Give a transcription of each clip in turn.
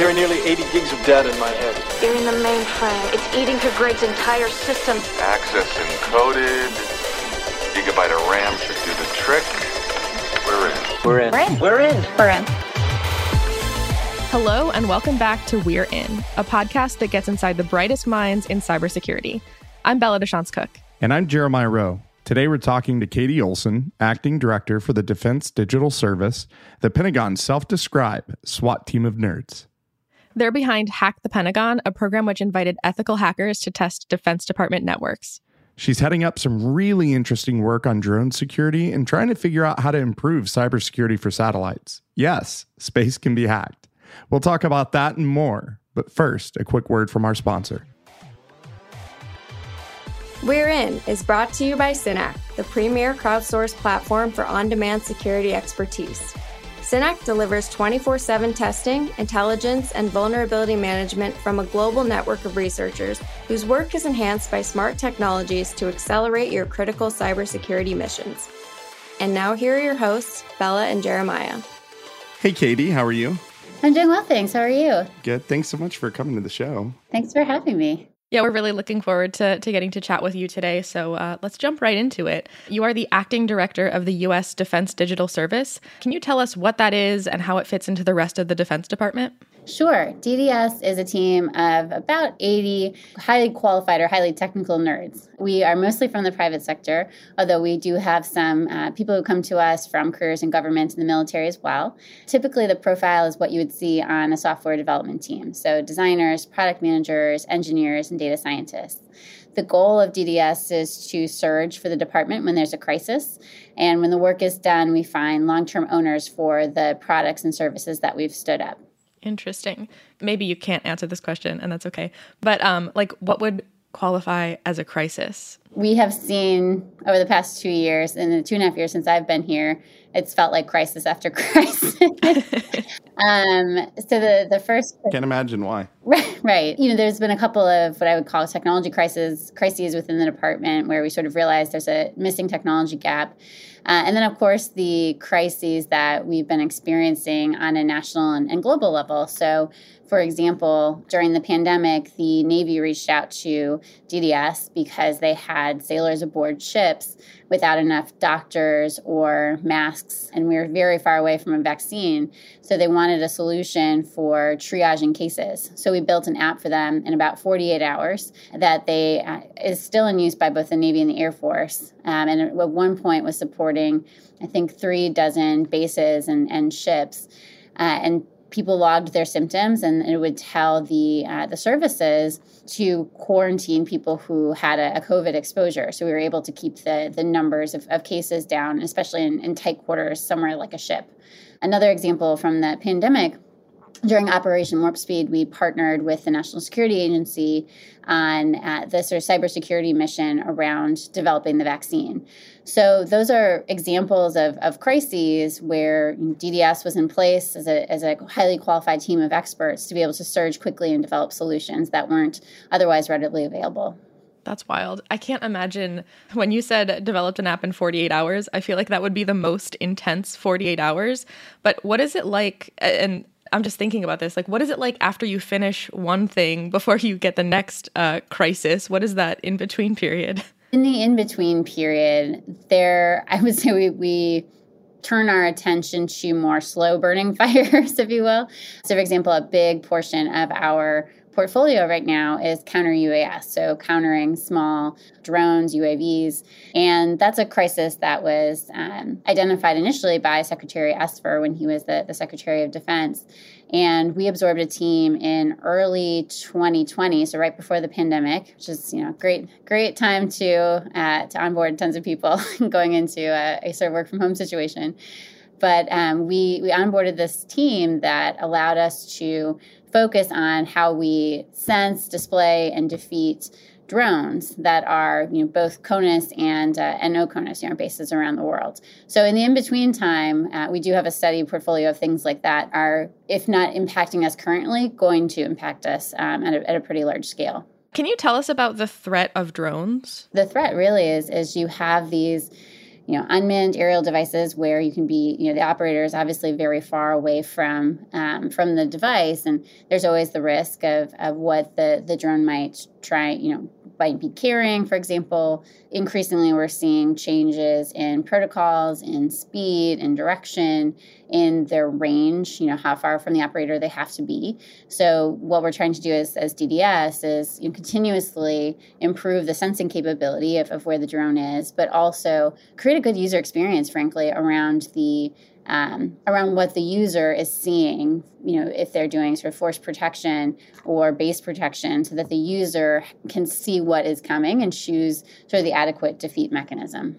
carry nearly 80 gigs of data in my head. You're in the mainframe. It's eating through Greg's entire system. Access encoded. Gigabyte of RAM should do the trick. We're in. We're in. We're in. We're in. We're in. Hello, and welcome back to We're In, a podcast that gets inside the brightest minds in cybersecurity. I'm Bella DeShantz Cook. And I'm Jeremiah Roe. Today we're talking to Katie Olson, Acting Director for the Defense Digital Service, the Pentagon's self described SWAT team of nerds. They're behind Hack the Pentagon, a program which invited ethical hackers to test Defense Department networks. She's heading up some really interesting work on drone security and trying to figure out how to improve cybersecurity for satellites. Yes, space can be hacked. We'll talk about that and more. But first, a quick word from our sponsor. We're In is brought to you by Synack, the premier crowdsourced platform for on demand security expertise. Synack delivers 24 7 testing, intelligence, and vulnerability management from a global network of researchers whose work is enhanced by smart technologies to accelerate your critical cybersecurity missions. And now, here are your hosts, Bella and Jeremiah. Hey, Katie, how are you? I'm doing well, thanks. How are you? Good. Thanks so much for coming to the show. Thanks for having me. Yeah, we're really looking forward to, to getting to chat with you today. So uh, let's jump right into it. You are the acting director of the U.S. Defense Digital Service. Can you tell us what that is and how it fits into the rest of the Defense Department? Sure. DDS is a team of about 80 highly qualified or highly technical nerds. We are mostly from the private sector, although we do have some uh, people who come to us from careers in government and the military as well. Typically, the profile is what you would see on a software development team. So, designers, product managers, engineers, and data scientists. The goal of DDS is to surge for the department when there's a crisis. And when the work is done, we find long term owners for the products and services that we've stood up. Interesting. Maybe you can't answer this question, and that's okay. But um, like, what would qualify as a crisis? We have seen over the past two years, and the two and a half years since I've been here, it's felt like crisis after crisis. um, so the the first can't imagine why. Right, right. You know, there's been a couple of what I would call technology crises crises within the department where we sort of realized there's a missing technology gap. Uh, and then, of course, the crises that we've been experiencing on a national and, and global level. So, for example, during the pandemic, the Navy reached out to DDS because they had sailors aboard ships without enough doctors or masks, and we were very far away from a vaccine. So they wanted a solution for triaging cases. So we built an app for them in about 48 hours that they uh, is still in use by both the Navy and the Air Force, um, and at one point was supporting, I think, three dozen bases and, and ships. Uh, and people logged their symptoms and it would tell the uh, the services to quarantine people who had a, a, COVID exposure. So we were able to keep the the numbers of, of cases down, especially in, in tight quarters somewhere like a ship. Another example from the pandemic during Operation Warp Speed, we partnered with the National Security Agency on uh, the sort of cybersecurity mission around developing the vaccine. So those are examples of, of crises where DDS was in place as a, as a highly qualified team of experts to be able to surge quickly and develop solutions that weren't otherwise readily available. That's wild. I can't imagine when you said developed an app in 48 hours. I feel like that would be the most intense 48 hours. But what is it like? And I'm just thinking about this. Like, what is it like after you finish one thing before you get the next uh, crisis? What is that in between period? In the in between period, there, I would say we, we turn our attention to more slow burning fires, if you will. So, for example, a big portion of our portfolio right now is counter UAS, so countering small drones, UAVs. And that's a crisis that was um, identified initially by Secretary Esper when he was the, the Secretary of Defense. And we absorbed a team in early 2020, so right before the pandemic, which is you know great great time to uh, to onboard tons of people going into a, a sort of work from home situation. But um, we we onboarded this team that allowed us to focus on how we sense, display, and defeat drones that are you know both CONUS and uh, and no CONUS, you know, bases around the world. So in the in between time, uh, we do have a steady portfolio of things like that. Are if not impacting us currently, going to impact us um, at, a, at a pretty large scale. Can you tell us about the threat of drones? The threat really is is you have these you know, unmanned aerial devices where you can be, you know, the operator is obviously very far away from um, from the device, and there's always the risk of of what the the drone might try, you know, might be carrying, for example. Increasingly, we're seeing changes in protocols, in speed, in direction, in their range, you know, how far from the operator they have to be. So, what we're trying to do as, as DDS is you know, continuously improve the sensing capability of, of where the drone is, but also create a good user experience, frankly, around the um, around what the user is seeing, you know, if they're doing sort of force protection or base protection, so that the user can see what is coming and choose sort of the adequate defeat mechanism.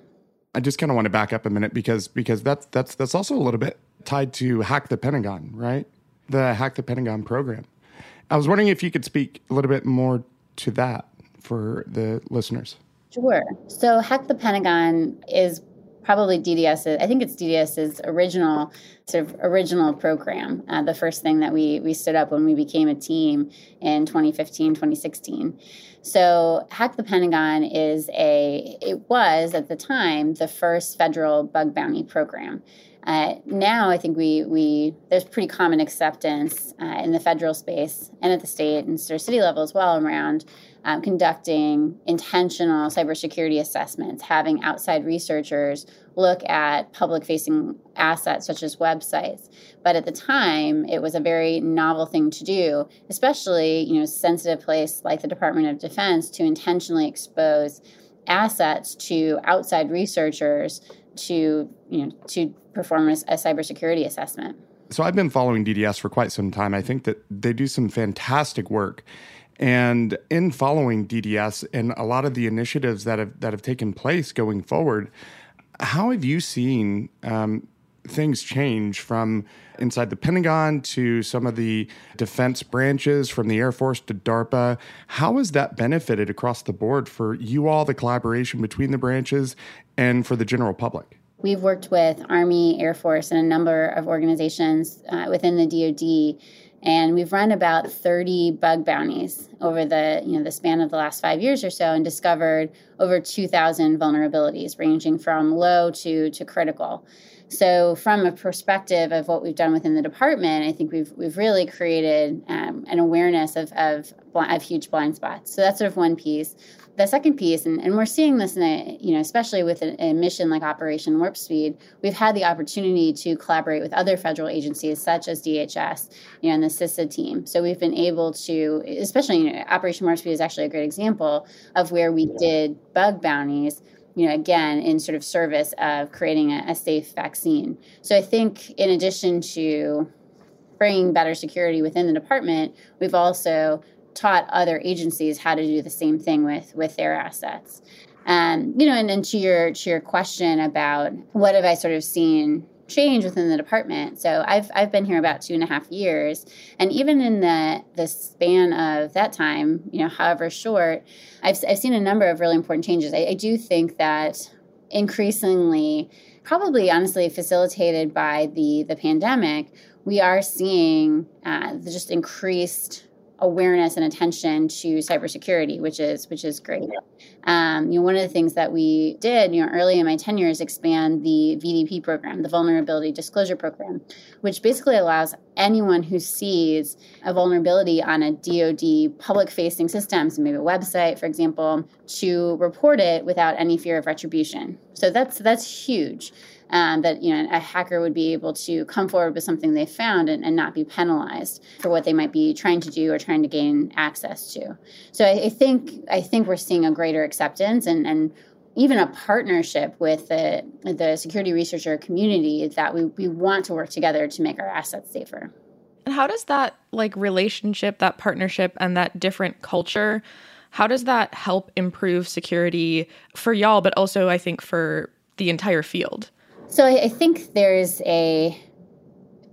I just kind of want to back up a minute because because that's that's that's also a little bit tied to Hack the Pentagon, right? The Hack the Pentagon program. I was wondering if you could speak a little bit more to that for the listeners. Sure. So Hack the Pentagon is probably DDS. I think it's DDS's original sort of original program. Uh, the first thing that we we stood up when we became a team in 2015, 2016. So Hack the Pentagon is a it was at the time the first federal bug bounty program. Uh, now I think we we there's pretty common acceptance uh, in the federal space and at the state and sort of city level as well around um, conducting intentional cybersecurity assessments, having outside researchers look at public facing assets such as websites. But at the time, it was a very novel thing to do, especially you know sensitive place like the Department of Defense to intentionally expose assets to outside researchers to you know to perform a, a cybersecurity assessment. So I've been following DDS for quite some time. I think that they do some fantastic work. And in following DDS and a lot of the initiatives that have that have taken place going forward, how have you seen um, things change from inside the Pentagon to some of the defense branches, from the Air Force to DARPA? How has that benefited across the board for you all, the collaboration between the branches, and for the general public? We've worked with Army, Air Force, and a number of organizations uh, within the DoD, and we've run about 30 bug bounties over the you know the span of the last five years or so, and discovered over 2,000 vulnerabilities, ranging from low to to critical. So, from a perspective of what we've done within the department, I think we've we've really created um, an awareness of, of of huge blind spots. So that's sort of one piece the second piece, and, and we're seeing this in a, you know, especially with a, a, mission like Operation Warp Speed, we've had the opportunity to collaborate with other federal agencies such as DHS, you know, and the CISA team. So we've been able to, especially you know, Operation Warp Speed is actually a great example of where we did bug bounties you know, again, in sort of service of creating a, a, safe vaccine. So I think in addition to bringing better security within the department, we've also taught other agencies how to do the same thing with with their assets. Um, you know, and, and to your to your question about what have I sort of seen change within the department. So I've I've been here about two and a half years, and even in the the span of that time, you know, however short, I've I've seen a number of really important changes. I, I do think that increasingly, probably honestly facilitated by the the pandemic, we are seeing uh, just increased awareness and attention to cybersecurity, which is which is great. Um, you know, one of the things that we did, you know, early in my tenure is expand the VDP program, the Vulnerability Disclosure Program, which basically allows anyone who sees a vulnerability on a DoD public-facing system, so maybe a website, for example, to report it without any fear of retribution. So that's that's huge um, that you know a hacker would be able to come forward with something they found and, and, not be penalized for what they might be trying to do or trying to gain access to. So I, I think I think we're seeing a greater acceptance and and even a partnership with the the security researcher community that we, we want to work together to make our assets safer. And how does that like relationship, that partnership and that different culture, how does that help improve security for y'all, but also I think for the entire field? So I, I think there's a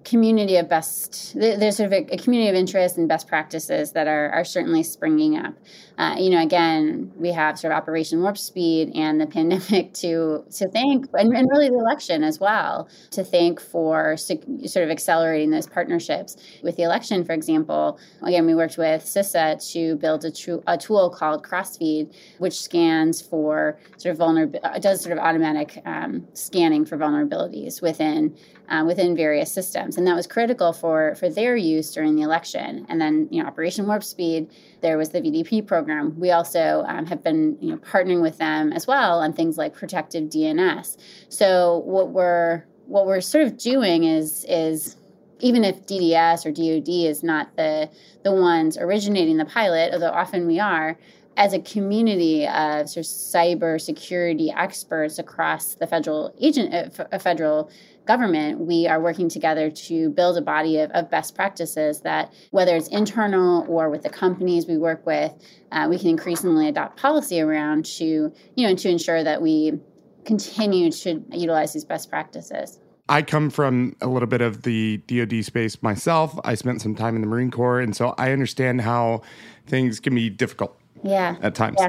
community of best there's sort of a, a, community of interest and best practices that are, are certainly springing up. Uh, you know again we have sort of operation warp speed and the pandemic to to thank and, and really the election as well to thank for sort of accelerating those partnerships. With the election for example again we worked with CISA to build a, tr- a tool called crossfeed which scans for sort of vulnerability does sort of automatic um, scanning for vulnerabilities within uh, within various systems, and that was critical for for their use during the election. And then, you know, Operation Warp Speed, there was the VDP program. We also um, have been, you know, partnering with them as well on things like protective DNS. So what we're what we're sort of doing is is even if DDS or DoD is not the the ones originating the pilot, although often we are, as a community of sort of cyber security experts across the federal agent, uh, federal government, we are working together to build a body of, of best practices that, whether it's internal or with the companies we work with, uh, we can increasingly adopt policy around to, you know, to ensure that we continue to utilize these best practices. I come from a little bit of the DoD space myself. I spent some time in the Marine Corps, and so I understand how things can be difficult yeah. At times. Yeah.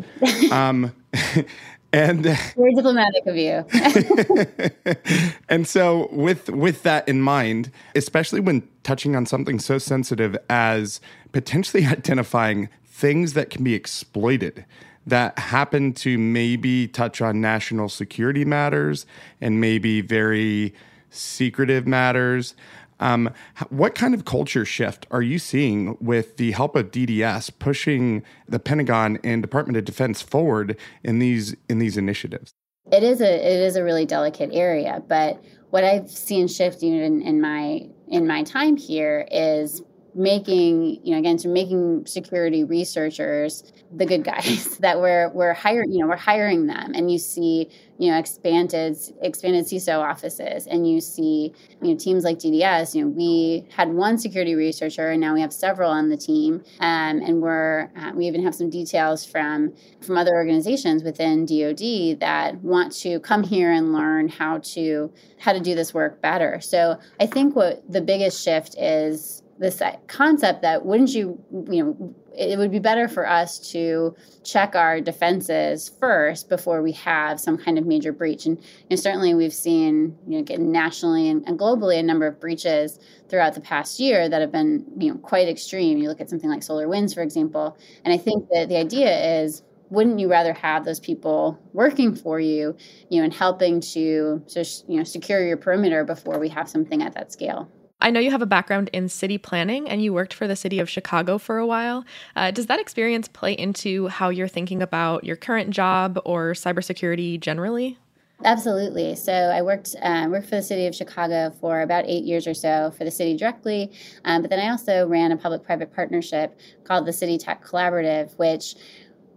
um, and very diplomatic of you. And so with with that in mind especially when touching on something so sensitive as potentially identifying things that can be exploited that happen to maybe touch on national security matters and maybe very secretive matters um, what kind of culture shift are you seeing with the help of DDS pushing the Pentagon and Department of Defense forward in these in these initiatives? It is a it is a really delicate area, but what I've seen shift in, in my in my time here is making you know again to making security researchers the good guys that we're we're hiring you know we're hiring them. And you see you know expanded expanded CISO offices and you see you know teams like DDS you know we had one security researcher and now we have several on the team. Um, and we're uh, we even have some details from from other organizations within DoD that want to come here and learn how to how to do this work better. So I think what the biggest shift is this concept that wouldn't you you know it would be better for us to check our defenses first before we have some kind of major breach. And know, certainly we've seen you know nationally and, and, globally a number of breaches throughout the past year that have been you know quite extreme. You look at something like SolarWinds, for example and i think that the idea is wouldn't you rather have those people working for you you know and helping to just you know secure your perimeter before we have something at that scale I know you have a background in city planning and you worked for the city of Chicago for a while. Uh, does that experience play into how you're thinking about your current job or cybersecurity generally? Absolutely. So I worked uh, worked for the city of Chicago for about eight years or so for the city directly, um, but then I also ran a public-private partnership called the City Tech Collaborative, which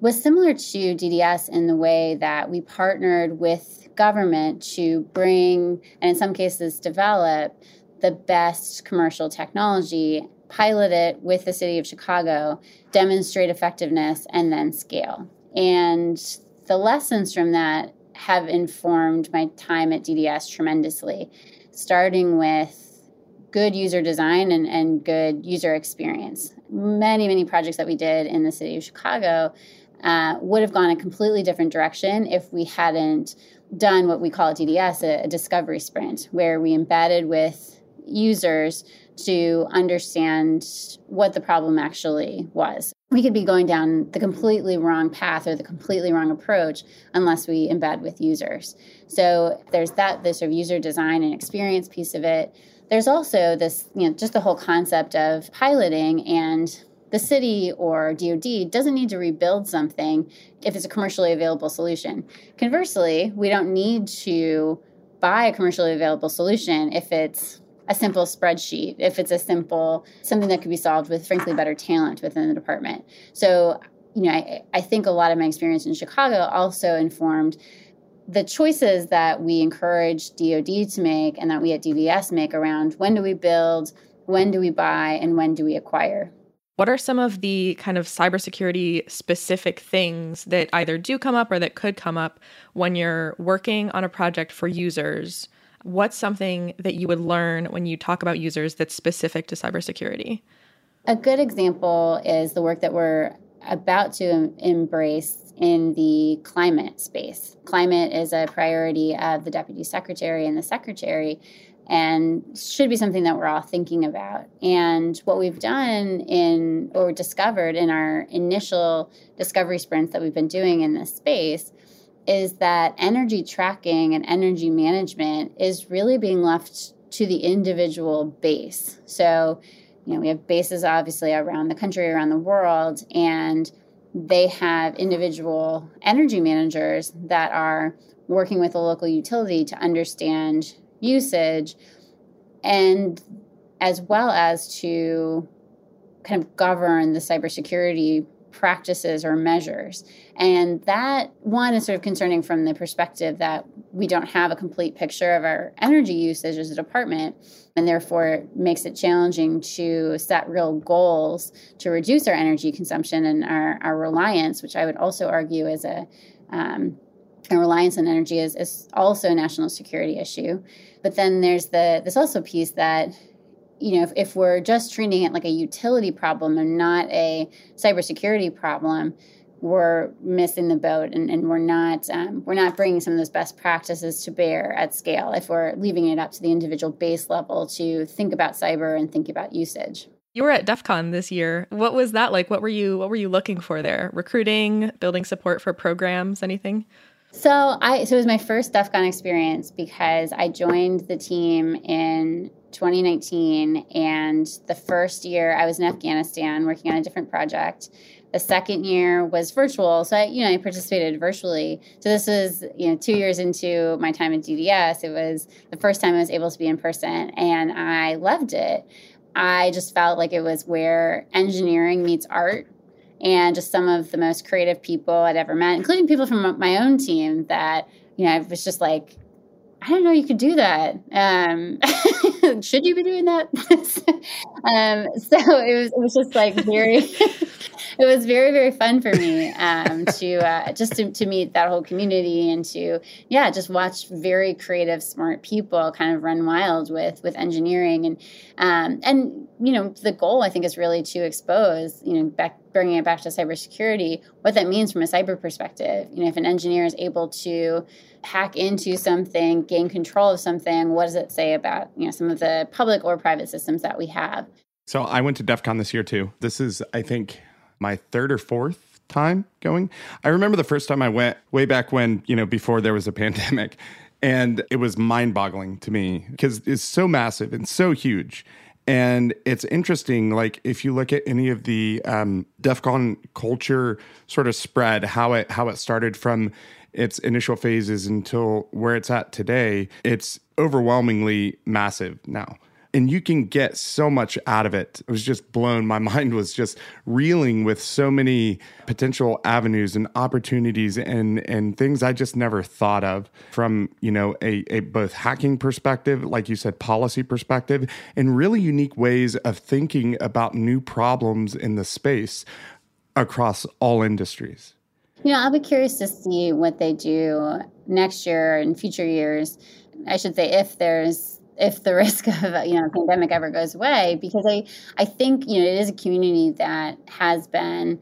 was similar to DDS in the way that we partnered with government to bring and in some cases develop the best commercial technology, pilot it with the city of Chicago, demonstrate effectiveness, and then scale. And the lessons from that have informed my time at DDS tremendously, starting with good user design and, and good user experience. Many, many projects that we did in the city of Chicago uh, would have gone a completely different direction if we hadn't done what we call at DDS a, a discovery sprint, where we embedded with users to understand what the problem actually was. We could be going down the completely wrong path or the completely wrong approach unless we embed with users. So there's that, this sort of user design and experience piece of it. There's also this, you know, just the whole concept of piloting and the city or DoD doesn't need to rebuild something if it's a commercially available solution. Conversely, we don't need to buy a commercially available solution if it's a simple spreadsheet, if it's a simple something that could be solved with frankly better talent within the department. So, you know, I, I think a lot of my experience in Chicago also informed the choices that we encourage DoD to make and that we at DDS make around when do we build, when do we buy, and when do we acquire. What are some of the kind of cybersecurity specific things that either do come up or that could come up when you're working on a project for users what's something that you would learn when you talk about users that's specific to cybersecurity? A good example is the work that we're about to embrace in the climate space. Climate is a priority of the deputy secretary and the secretary and should be something that we're all thinking about. And what we've done in or discovered in our initial discovery sprints that we've been doing in this space is that energy tracking and energy management is really being left to the individual base. So, you know, we have bases obviously around the country, around the world, and they have individual energy managers that are working with a local utility to understand usage and as well as to kind of govern the cybersecurity practices or measures. And that one is sort of concerning from the perspective that we don't have a complete picture of our energy usage as a department, and therefore it makes it challenging to set real goals to reduce our energy consumption and our, our reliance, which I would also argue is a um, and reliance on energy is, is also a national security issue. But then there's the this also piece that you know if, if we're just treating it like a utility problem and not a cybersecurity problem, we're missing the boat and, and we're not um, we're not bringing some of those best practices to bear at scale if we're leaving it up to the individual base level to think about cyber and think about usage. You were at DEF CON this year. What was that like? What were you what were you looking for there? Recruiting, building support for programs, anything? So I so it was my first DEF CON experience because I joined the team in 2019 and the first year I was in Afghanistan working on a different project. The second year was virtual, so I, you know, I participated virtually. So this was, you know, two years into my time at DDS. It was the first time I was able to be in person, and I loved it. I just felt like it was where engineering meets art and just some of the most creative people I'd ever met, including people from my own team that, you know, I was just like, I didn't know you could do that. Um, should you be doing that? um, so it was, it was just like very, it was very very fun for me um, to uh, just to, to meet that whole community and to yeah just watch very creative smart people kind of run wild with with engineering and um, and you know the goal I think is really to expose you know back bringing it back to cybersecurity what that means from a cyber perspective you know if an engineer is able to hack into something gain control of something what does it say about you know some of the public or private systems that we have so I went to DEF CON this year too. This is, I think, my third or fourth time going. I remember the first time I went way back when, you know, before there was a pandemic. And it was mind boggling to me because it's so massive and so huge. And it's interesting, like if you look at any of the um, DEF CON culture sort of spread, how it how it started from its initial phases until where it's at today, it's overwhelmingly massive now and you can get so much out of it. It was just blown. My mind was just reeling with so many potential avenues and opportunities and and things I just never thought of from you know a, a both hacking perspective, like you said, policy perspective, and really unique ways of thinking about new problems in the space across all industries. You know, I'll be curious to see what they do next year and future years. I should say if there's if the risk of you know pandemic ever goes away because i i think you know it is a community that has been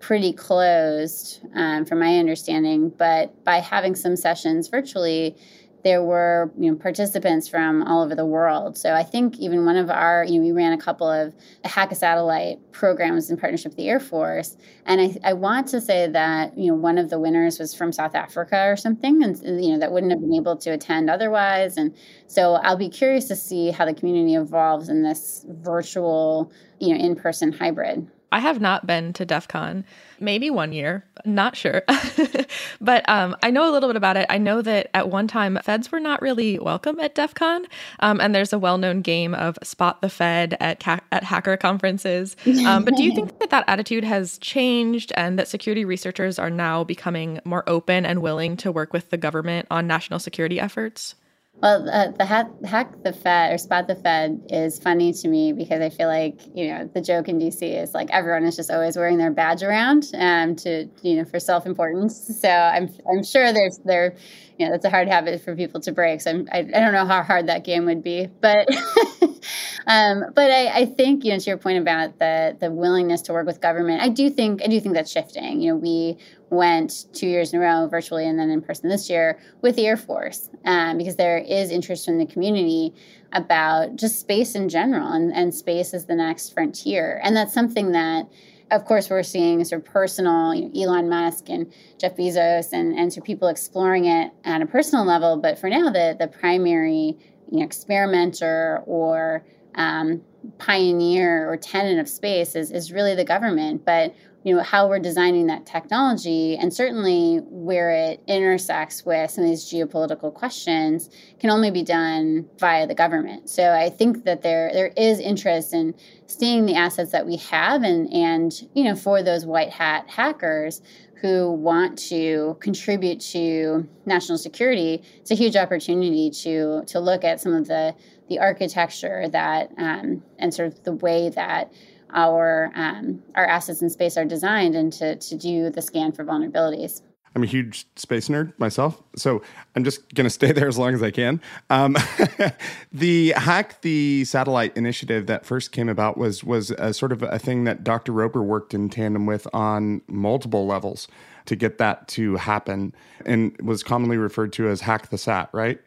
pretty closed um, from my understanding but by having some sessions virtually there were you know participants from all over the world. So I think even one of our you know we ran a couple of hack a satellite programs in partnership with the Air Force, and I, I want to say that you know one of the winners was from South Africa or something, and you know that wouldn't have been able to attend otherwise. And so I'll be curious to see how the community evolves in this virtual you know in person hybrid. I have not been to DEF CON, maybe one year, not sure. but um, I know a little bit about it. I know that at one time, feds were not really welcome at DEF CON. Um, and there's a well known game of spot the Fed at, ca- at hacker conferences. Um, but do you think that that attitude has changed and that security researchers are now becoming more open and willing to work with the government on national security efforts? Well, uh, the hack, hack the Fed or spot the Fed is funny to me because I feel like you know the joke in DC is like everyone is just always wearing their badge around um, to you know for self importance. So I'm I'm sure there's there you know that's a hard habit for people to break. So I'm, I, I don't know how hard that game would be, but um, but I, I think you know to your point about the the willingness to work with government, I do think I do think that's shifting. You know we went two years in a row virtually and then in person this year with the Air Force um, because there is interest in the community about just space in general and, and space is the next frontier. And that's something that of course, we're seeing sort of personal, you know, Elon Musk and Jeff Bezos, and and so people exploring it at a personal level. But for now, the the primary, you know, experimenter or um, pioneer or tenant of space is is really the government. But you know how we're designing that technology and certainly where it intersects with some of these geopolitical questions can only be done via the government. So i think that there there is interest in seeing the assets that we have and and you know for those white hat hackers who want to contribute to national security it's a huge opportunity to to look at some of the the architecture that um, and sort of the way that our um, our assets in space are designed and to, to do the scan for vulnerabilities. I'm a huge space nerd myself, so I'm just going to stay there as long as I can. Um, the hack the satellite initiative that first came about was was a sort of a thing that Dr. Roper worked in tandem with on multiple levels to get that to happen, and was commonly referred to as hack the sat, right?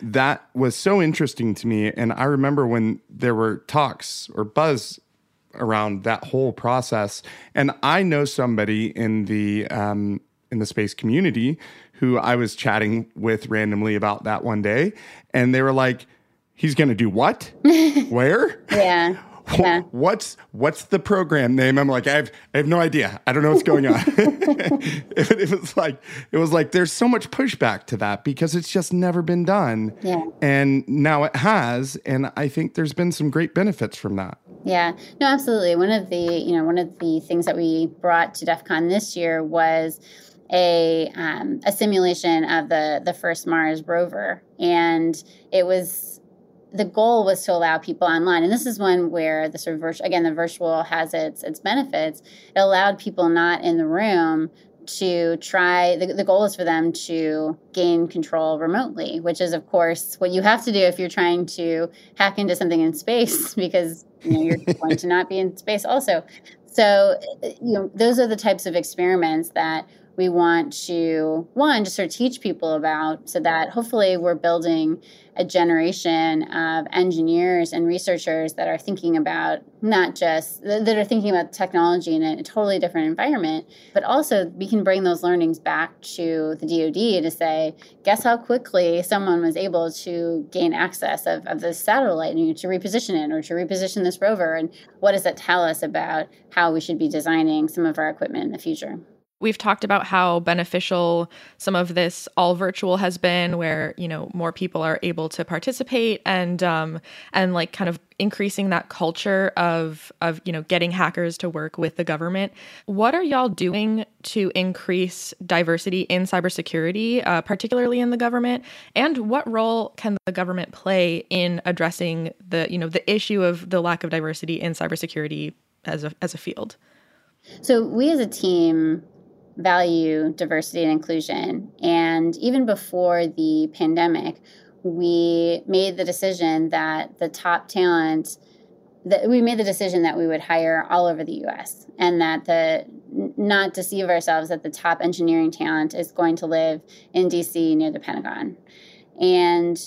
That was so interesting to me, and I remember when there were talks or buzz around that whole process. And I know somebody in the um, in the space community who I was chatting with randomly about that one day, and they were like, "He's going to do what? Where? Yeah." Yeah. What's what's the program name? I'm like, I have I have no idea. I don't know what's going on. it, it, was like it was like there's so much pushback to that because it's just never been done. Yeah. And now it has, and I think there's been some great benefits from that. Yeah, no, absolutely. One of the you know one of the things that we brought to DEF CON this year was a um, a simulation of the the first Mars rover, and it was the goal was to allow people online, and this is one where the sort of virtual again the virtual has its its benefits. It allowed people not in the room to try the, the goal is for them to gain control remotely which is of course what you have to do if you're trying to hack into something in space because you know you're going to not be in space also so you know those are the types of experiments that we want to one just sort of teach people about so that hopefully we're building a generation of engineers and researchers that are thinking about not just that are thinking about technology in a totally different environment but also we can bring those learnings back to the dod to say guess how quickly someone was able to gain access of, of this satellite and to reposition it or to reposition this rover and what does that tell us about how we should be designing some of our equipment in the future We've talked about how beneficial some of this all virtual has been, where you know more people are able to participate and um, and like kind of increasing that culture of of you know getting hackers to work with the government. What are y'all doing to increase diversity in cybersecurity, uh, particularly in the government? And what role can the government play in addressing the you know the issue of the lack of diversity in cybersecurity as a as a field? So we as a team value diversity and inclusion. And even before the pandemic, we made the decision that the top talent that we made the decision that we would hire all over the US and that the not deceive ourselves that the top engineering talent is going to live in DC near the Pentagon. And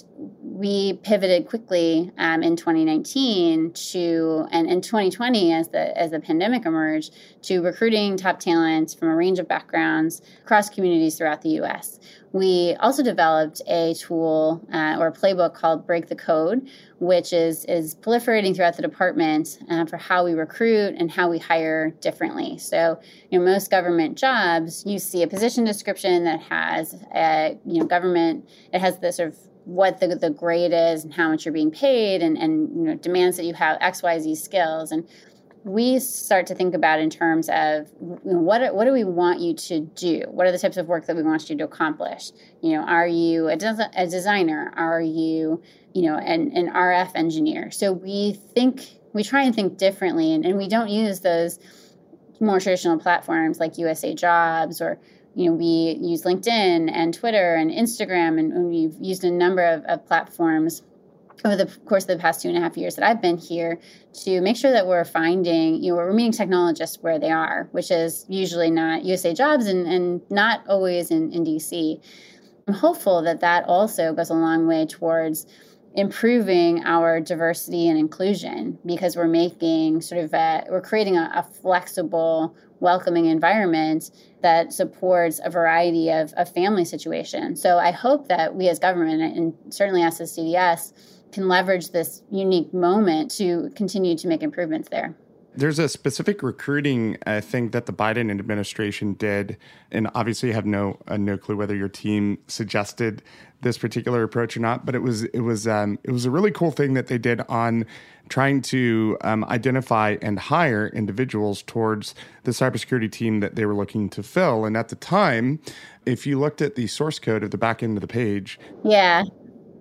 we pivoted quickly um, in 2019 to and in 2020 as the as the pandemic emerged to recruiting top talent from a range of backgrounds across communities throughout the U.S. We also developed a tool uh, or a playbook called Break the Code, which is is proliferating throughout the department uh, for how we recruit and how we hire differently. So, you know, most government jobs, you see a position description that has a you know government. It has the sort of what the, the grade is and how much you're being paid and, and you know demands that you have X, Y, Z skills. And we start to think about in terms of what what do we want you to do? What are the types of work that we want you to accomplish? You know, are you a, des- a designer? Are you you know an, an RF engineer? So we think we try and think differently, and, and we don't use those more traditional platforms like USA Jobs or you know we use LinkedIn and Twitter and Instagram, and, and we've used a number of, of platforms over the course of the past two and a half years that I've been here to make sure that we're finding, you know, we're meeting technologists where they are, which is usually not USA jobs and, and not always in, in DC. I'm hopeful that that also goes a long way towards improving our diversity and inclusion because we're making sort of a, we're creating a, a flexible welcoming environment that supports a variety of, of family situations so i hope that we as government and certainly us as DDS can leverage this unique moment to continue to make improvements there. There's a specific recruiting uh, thing that the Biden administration did, and obviously, you have no uh, no clue whether your team suggested this particular approach or not. But it was it was um, it was a really cool thing that they did on trying to um, identify and hire individuals towards the cybersecurity team that they were looking to fill. And at the time, if you looked at the source code of the back end of the page, yeah,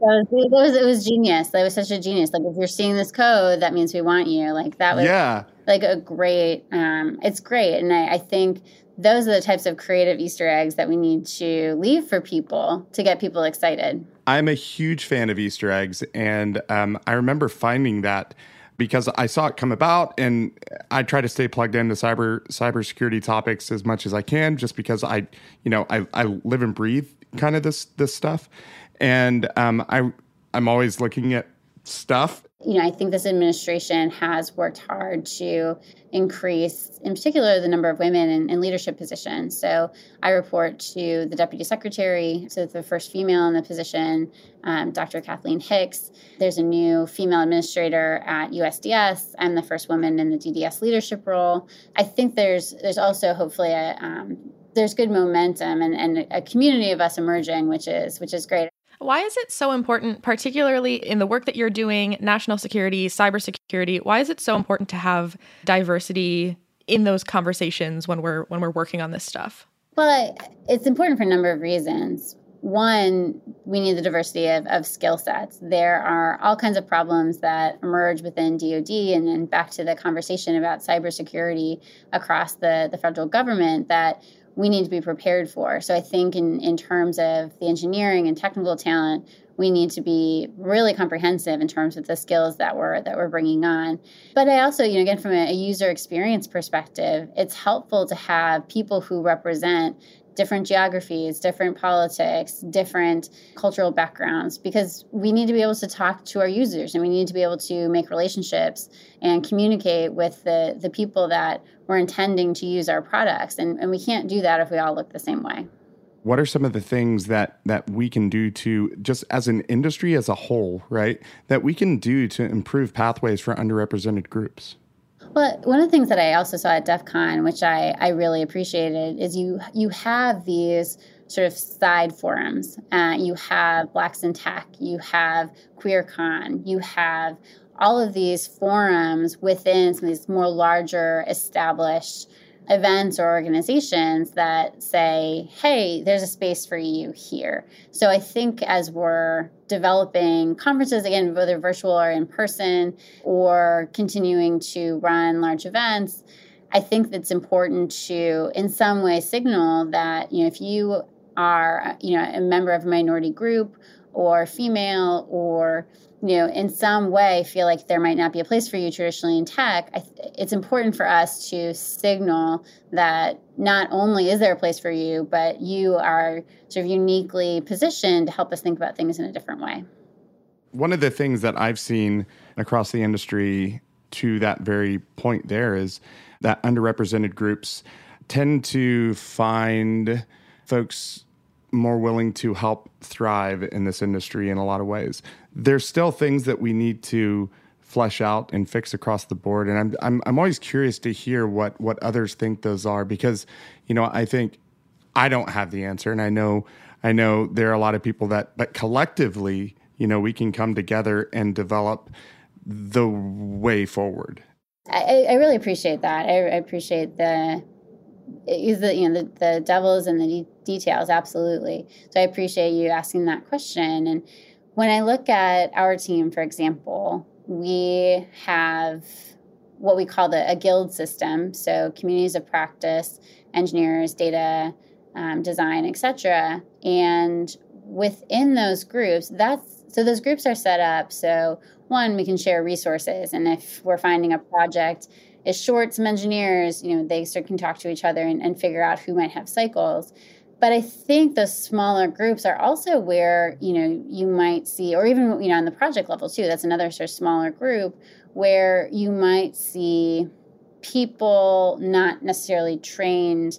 that was, it was it was genius. That was such a genius. Like if you're seeing this code, that means we want you. Like that was yeah. like a great. Um, it's great, and I, I think those are the types of creative Easter eggs that we need to leave for people to get people excited. I'm a huge fan of Easter eggs, and um, I remember finding that because I saw it come about, and I try to stay plugged into cyber cybersecurity topics as much as I can, just because I, you know, I, I live and breathe kind of this this stuff and um, I I'm always looking at stuff. You know, I think this administration has worked hard to increase, in particular, the number of women in, in leadership positions. So I report to the deputy secretary, so the first female in the position, um, Dr. Kathleen Hicks. There's a new female administrator at USDS. I'm the first woman in the DDS leadership role. I think there's there's also hopefully a um, there's good momentum and, and a community of us emerging, which is which is great. Why is it so important, particularly in the work that you're doing, national security, cybersecurity? Why is it so important to have diversity in those conversations when we're when we're working on this stuff? Well, it's important for a number of reasons. One, we need the diversity of, of skill sets. There are all kinds of problems that emerge within DoD, and then back to the conversation about cybersecurity across the, the federal government that we need to be prepared for. So I think in, in terms of the engineering and technical talent, we need to be really comprehensive in terms of the skills that we're that we're bringing on. But I also, you know, again from a, a user experience perspective, it's helpful to have people who represent different geographies, different politics, different cultural backgrounds, because we need to be able to talk to our users and we need to be able to make relationships and communicate with the, the people that we're intending to use our products. And, and we can't do that if we all look the same way. What are some of the things that, that we can do to, just as an industry as a whole, right, that we can do to improve pathways for underrepresented groups? Well, one of the things that I also saw at DEF CON, which I, I really appreciated, is you you have these sort of side forums. Uh, you have Blacks in Tech, you have QueerCon, you have all of these forums within some of these more larger established events or organizations that say, hey, there's a space for you here. So I think as we're developing conferences, again, whether virtual or in person, or continuing to run large events, I think it's important to, in some way, signal that, you know, if you are, you know, a member of a minority group or female or you know in some way feel like there might not be a place for you traditionally in tech it's important for us to signal that not only is there a place for you but you are sort of uniquely positioned to help us think about things in a different way. One of the things that i've seen across the industry to that very point there is that underrepresented groups tend to find folks more willing to help thrive in this industry in a lot of ways. There's still things that we need to flesh out and fix across the board, and I'm I'm I'm always curious to hear what what others think those are because you know I think I don't have the answer, and I know I know there are a lot of people that but collectively you know we can come together and develop the way forward I, I really appreciate that. I, I appreciate the is the you know the, the devils and the details absolutely. So I appreciate you asking that question. And when I look at our team, for example, we have what we call the a guild system. So communities of practice, engineers, data um, design, etc. And within those groups, that's so those groups are set up so one we can share resources, and if we're finding a project is short, some engineers, you know, they can talk to each other and, and figure out who might have cycles. But I think the smaller groups are also where, you know, you might see, or even, you know, on the project level too, that's another sort of smaller group where you might see people not necessarily trained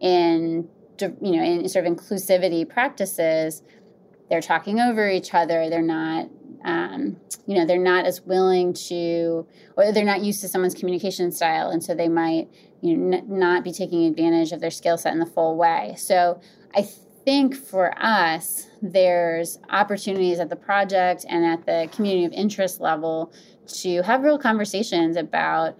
in you know in sort of inclusivity practices. They're talking over each other. They're not um, you know they're not as willing to or they're not used to someone's communication style and so they might you know n- not be taking advantage of their skill set in the full way. So i think for us there's opportunities at the project and at the community of interest level to have real conversations about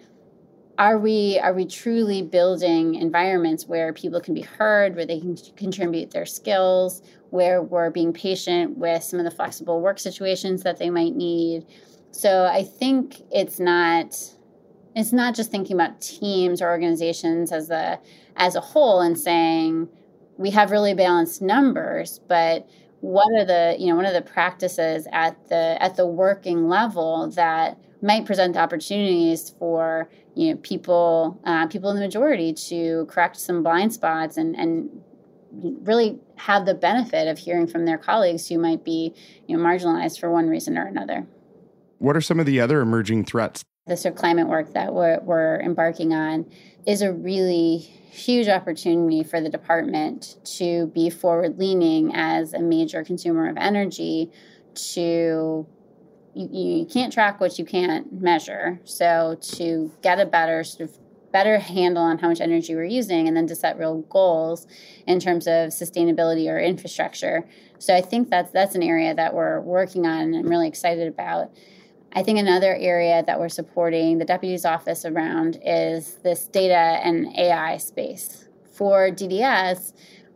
are we are we truly building environments where people can be heard where they can contribute their skills where we're being patient with some of the flexible work situations that they might need? So i think it's not it's not just thinking about teams or organizations as a as a whole and saying we have really balanced numbers but what are the you know one of the practices at the at the working level that might present opportunities for you know people uh, people in the majority to correct some blind spots and and really have the benefit of hearing from their colleagues who might be you know marginalized for one reason or another. What are some of the other emerging threats? The sort of climate work that we're, we're embarking on is a really huge opportunity for the department to be forward leaning as a major consumer of energy to you, you can't track what you can't measure. So to get a better sort of better handle on how much energy we're using and then to set real goals in terms of sustainability or infrastructure. So I think that's that's an area that we're working on and I'm really excited about. I think another area that we're supporting the deputy's office around is this data and AI space. For DDS,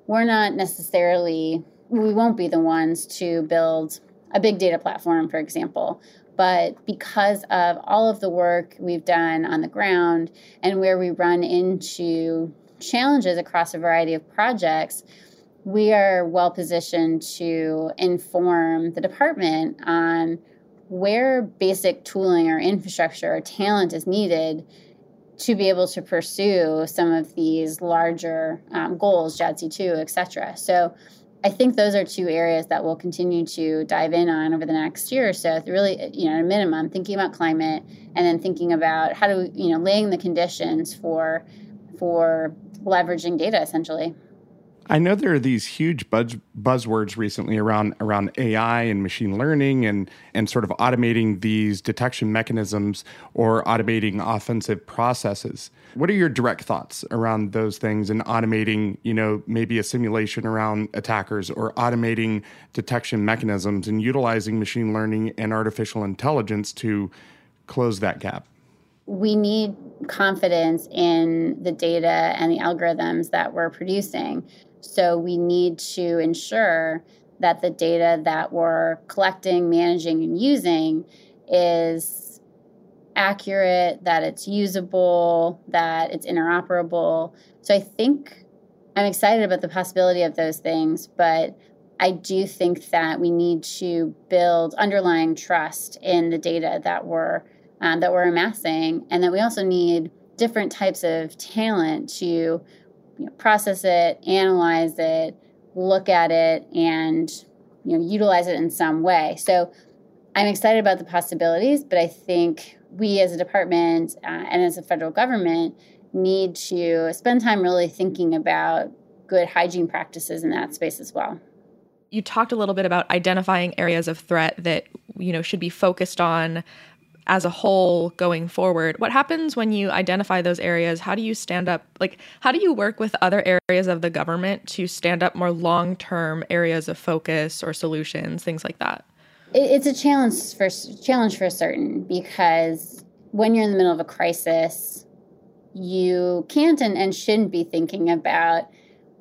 we're not necessarily we won't be the ones to build a big data platform, for example. But because of all of the work we've done on the ground and where we run into challenges across a variety of projects, we are well positioned to inform the department on where basic tooling or infrastructure or talent is needed to be able to pursue some of these larger um, goals, JADC 2, et cetera. So I think those are two areas that we'll continue to dive in on over the next year or so. Really, you know, at a minimum, thinking about climate and then thinking about how do we, you know, laying the conditions for for leveraging data essentially. I know there are these huge buzz, buzzwords recently around around AI and machine learning and and sort of automating these detection mechanisms or automating offensive processes. What are your direct thoughts around those things and automating, you know, maybe a simulation around attackers or automating detection mechanisms and utilizing machine learning and artificial intelligence to close that gap? we need confidence in the data and the algorithms that we're producing. So we need to ensure that the data that we're collecting, managing, and using is accurate, that it's usable, that it's interoperable. So I think I'm excited about the possibility of those things, but I do think that we need to build underlying trust in the data that we're um, that we're amassing, and that we also need different types of talent to you know, process it, analyze it, look at it, and you know utilize it in some way. So I'm excited about the possibilities, but I think we as a department uh, and as a federal government need to spend time really thinking about good hygiene practices in that space as well. You talked a little bit about identifying areas of threat that you know should be focused on as a whole going forward what happens when you identify those areas? How do you stand up like how do you work with other areas of the government to stand up more long-term areas of focus or solutions things like that? It's a challenge for challenge for certain because when you're in the middle of a crisis, you can't and, and shouldn't be thinking about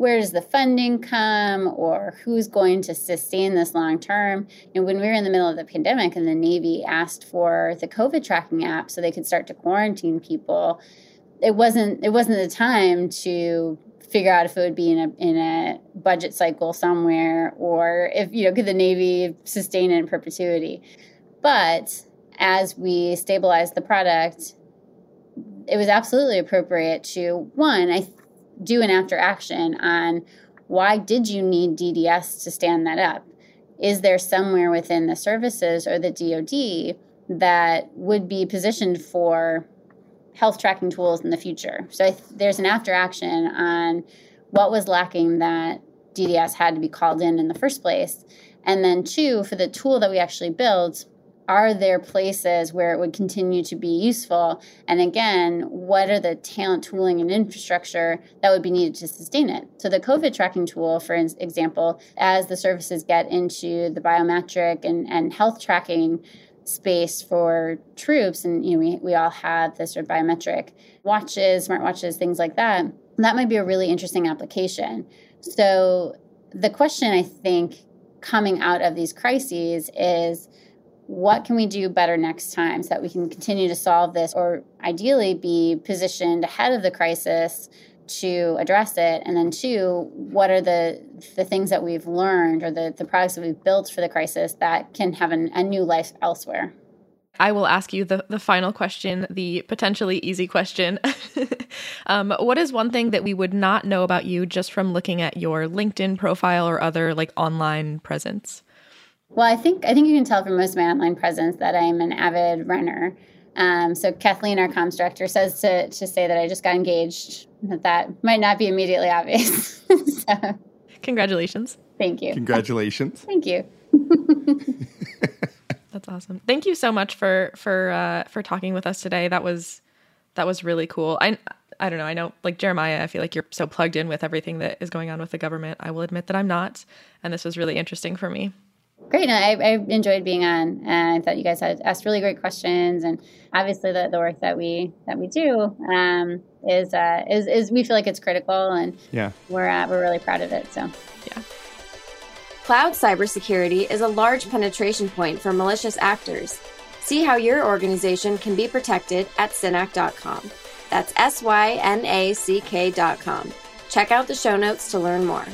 where does the funding come or who's going to sustain this long term? You know when we were in the middle of the pandemic and the navy asked for the covid tracking app so they could start to quarantine people it wasn't it wasn't the time to figure out if it would be in a in a budget cycle somewhere or if you know could the navy sustain it in perpetuity. But as we stabilized the product it was absolutely appropriate to one i do an after action on why did you need DDS to stand that up? Is there somewhere within the services or the DoD that would be positioned for health tracking tools in the future? So there's an after action on what was lacking that DDS had to be called in in the first place. And then, two, for the tool that we actually built, are there places where it would continue to be useful? And again, what are the talent tooling and infrastructure that would be needed to sustain it? So, the COVID tracking tool, for example, as the services get into the biometric and, and health tracking space for troops, and you know, we, we all have this sort of biometric watches, smartwatches, things like that, that might be a really interesting application. So, the question I think coming out of these crises is what can we do better next time so that we can continue to solve this or ideally be positioned ahead of the crisis to address it and then two what are the the things that we've learned or the, the products that we've built for the crisis that can have an, a new life elsewhere I will ask you the, the final question, the potentially easy question. um, what is one thing that we would not know about you just from looking at your LinkedIn profile or other like online presence? Well, I think I think you can tell from most of my online presence that I'm an avid runner. Um, so Kathleen, our comms director, says to to say that I just got engaged. That that might not be immediately obvious. so, Congratulations! Thank you. Congratulations! Thank you. That's awesome. Thank you so much for for uh, for talking with us today. That was that was really cool. I I don't know. I know like Jeremiah. I feel like you're so plugged in with everything that is going on with the government. I will admit that I'm not, and this was really interesting for me. Great. No, I, I, enjoyed being on. And I thought you guys had asked really great questions. And obviously, the, the work that we that we do um, is, uh, is is we feel like it's critical, and yeah, we're uh, we're really proud of it. So yeah. Cloud cybersecurity is a large penetration point for malicious actors. See how your organization can be protected at synack.com. That's S Y N A C K.com. Check out the show notes to learn more.